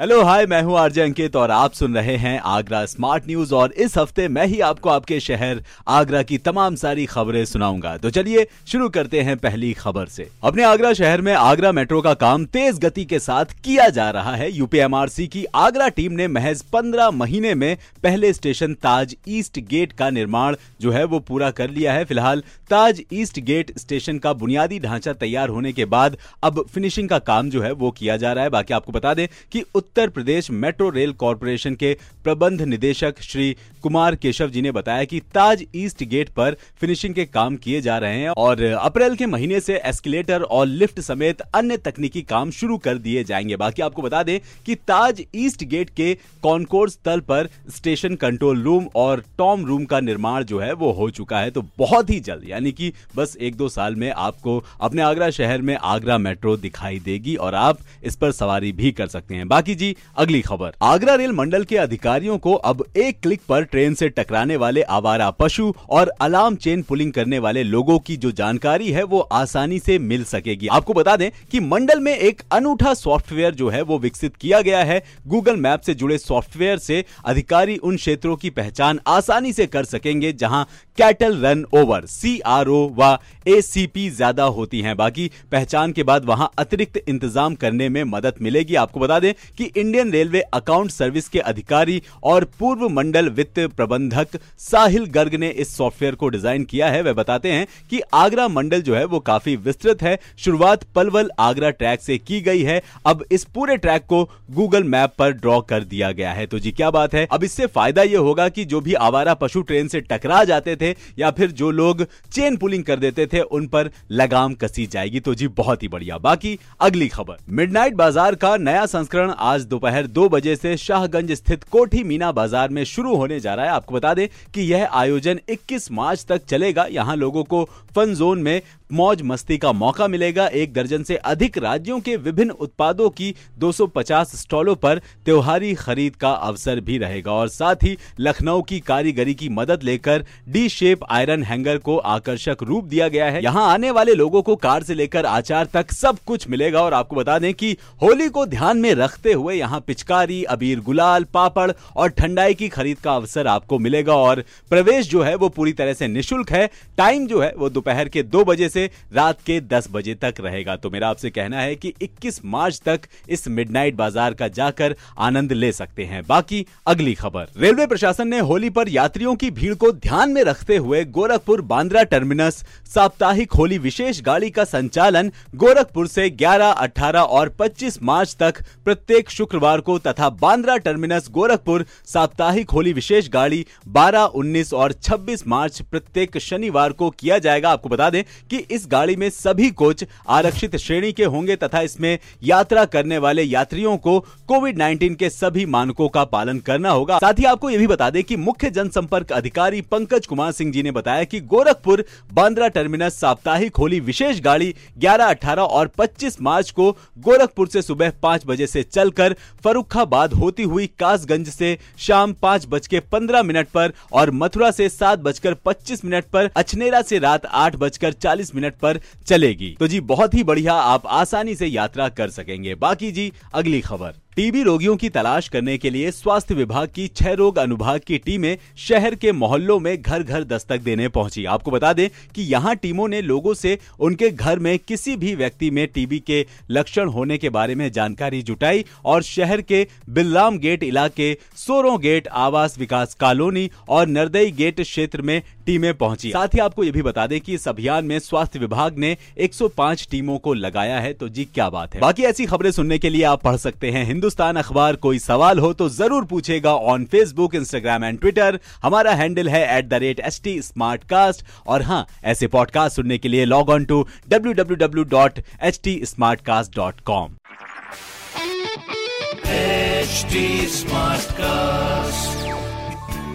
hello hi मैं हूँ RJ अंकित और आप सुन रहे हैं आगरा स्मार्ट न्यूज़ और इस हफ़्ते मैं ही आपको आपके शहर आगरा की तमाम सारी खबरें सुनाऊँगा। तो चलिए शुरू करते हैं पहली खबर से। अपने आगरा शहर में आगरा मेट्रो का काम तेज गति के साथ किया जा रहा है। यूपीएमआरसी की आगरा टीम ने महज पंद्रह महीने में पहले स्टेशन ताज ईस्ट गेट का निर्माण जो है वो पूरा कर लिया है। फ़िलहाल ताज ईस्ट गेट स्टेशन का बुनियादी ढांचा तैयार होने के बाद अब फिनिशिंग का काम जो है वो किया जा रहा है। बाकी आपको बता दें कि Uttar Pradesh metro rail corporation के प्रबंध निदेशक श्री कुमार केशव जी ने बताया कि ताज ईस्ट गेट पर फिनिशिंग के काम किए जा रहे हैं और अप्रैल के महीने से एस्केलेटर और लिफ्ट समेत अन्य तकनीकी काम शुरू कर दिए जाएँगे। बाकी आपको बता दें कि ताज ईस्ट गेट के कॉनकोर्स तल पर स्टेशन कंट्रोल रूम और टॉम रूम का निर्माण जो है वो हो चुका है। तो बहुत ही जल्द, यानी कि बस एक दो साल में आपको अपने आगरा शहर में आगरा मेट्रो दिखाई देगी और आप इस पर सवारी भी कर सकते हैं। बाकी जी अगली खबर। आगरा रेल मंडल के अधिकारियों को अब एक क्लिक पर ट्रेन से टकराने वाले आवारा पशु और अलार्म चेन पुलिंग करने वाले लोगों की जो जानकारी है वो आसानी से मिल सकेगी। आपको बता दें कि मंडल में एक अनूठा सॉफ्टवेयर जो है वो विकसित किया गया है। गूगल मैप से जुड़े सॉफ्टवेयर से अधिकारी उन क्षेत्रों की पहचान आसानी से कर सकेंगे, जहाँ cattle run over C R O व ए सी पी ज़्यादा होती है। बाकी पहचान के बाद वहाँ अतिरिक्त इंतज़ाम करने में मदद मिलेगी। आपको बता दें कि इंडियन रेलवे अकाउंट सर्विस के अधिकारी और पूर्व मंडल वित्त प्रबंधक साहिल गर्ग ने इस सॉफ्टवेयर को डिज़ाइन किया है। वे बताते हैं कि आगरा मंडल जो है वो काफ़ी विस्तृत है। शुरुआत पलवल आगरा ट्रैक से की गई है। अब इस पूरे ट्रैक को गूगल मैप पर ड्रॉ कर दिया गया है। तो जी, क्या बात है? अब इससे फ़ायदा यह होगा कि जो भी आवारा पशु ट्रेन से टकरा जाते थे या फिर जो लोग चेन पुलिंग कर देते थे, उन पर लगाम कसी जाएगी। तो जी, बहुत ही बढ़िया। बाकी अगली खबर। मिडनाइट बाज़ार का नया संस्करण आज दोपहर दो बजे से शाहगंज स्थित कोठी मीना बाज़ार में शुरू होने जा रहा है। आपको बता दें कि यह आयोजन 21 मार्च तक चलेगा। यहाँ लोगों को फन जोन में मौज मस्ती का मौका मिलेगा। एक दर्जन से अधिक राज्यों के विभिन्न उत्पादों की 250 स्टॉलों पर त्योहारी खरीद का अवसर भी रहेगा। और साथ ही लखनऊ की कारीगरी की मदद लेकर डी शेप आयरन हैंगर को आकर्षक रूप दिया गया है। यहाँ आने वाले लोगों को कार से लेकर आचार तक सब कुछ मिलेगा। और आपको बता दें कि होली को ध्यान में रखते हुए यहाँ पिचकारी, अबीर गुलाल, पापड़ और ठंडाई की खरीद का अवसर आपको मिलेगा। और प्रवेश जो है वो पूरी तरह से निशुल्क है। टाइम जो है वो दोपहर के दो बजे से रात के दस बजे तक रहेगा। तो मेरा आपसे कहना है कि 21 मार्च तक इस मिडनाइट बाज़ार का जाकर आनंद ले सकते हैं। बाकी अगली खबर। रेलवे प्रशासन ने होली पर यात्रियों की भीड़ को ध्यान में रखते हुए गोरखपुर बांद्रा टर्मिनस साप्ताहिक होली विशेष गाड़ी का संचालन गोरखपुर से 11, 18 और 25 मार्च तक प्रत्येक शुक्रवार को तथा बांद्रा टर्मिनस गोरखपुर साप्ताहिक होली विशेष गाड़ी 12, 19 और 26 मार्च प्रत्येक शनिवार को किया जाएगा। आपको बता दें कि इस गाड़ी में सभी कोच आरक्षित श्रेणी के होंगे तथा इसमें यात्रा करने वाले यात्रियों को कोविड 19 के सभी मानकों का पालन करना होगा। साथ ही आपको यह भी बता दें कि मुख्य जनसंपर्क अधिकारी पंकज कुमार सिंह जी ने बताया कि गोरखपुर बांद्रा टर्मिनस साप्ताहिक होली विशेष गाड़ी 11, 18 और 25 मार्च को गोरखपुर से सुबह पाँच बजे से चलकर फरुखाबाद होती हुई कासगंज से शाम पाँच बज के पंद्रह मिनट पर और मथुरा से सात बजकर पच्चीस मिनट पर अचनेरा से रात आठ बजकर चालीस मिनट पर चलेगी। तो जी, बहुत ही बढ़िया, आप आसानी से यात्रा कर सकेंगे। बाकी जी, अगली खबर। टीबी रोगियों की तलाश करने के लिए स्वास्थ्य विभाग की छह रोग अनुभाग की टीमें शहर के मोहल्लों में घर घर दस्तक देने पहुँची। आपको बता दें कि यहाँ टीमों ने लोगों से उनके घर में किसी भी व्यक्ति में टीबी के लक्षण होने के बारे में जानकारी जुटाई और शहर के बिल्लाम गेट इलाके, सोरों गेट, आवास विकास कॉलोनी और नरदई गेट क्षेत्र में टीमें पहुँची। साथ ही आपको यह भी बता दें कि इस अभियान में स्वास्थ्य विभाग ने 105 टीमों को लगाया है। तो जी, क्या बात है। बाकी ऐसी खबरें सुनने के लिए आप पढ़ सकते हैं हिंदुस्तान अखबार कोई सवाल हो तो ज़रूर पूछेगा on Facebook Instagram and Twitter हमारा हैंडल है at the rate S T smart cast और हाँ ऐसे पॉडकास्ट सुनने के लिए log on to W W W dot H T smart cast dot com.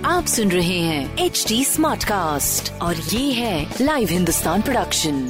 आप सुन रहे हैं एच टी स्मार्ट कास्ट और ये है लाइव हिंदुस्तान प्रोडक्शन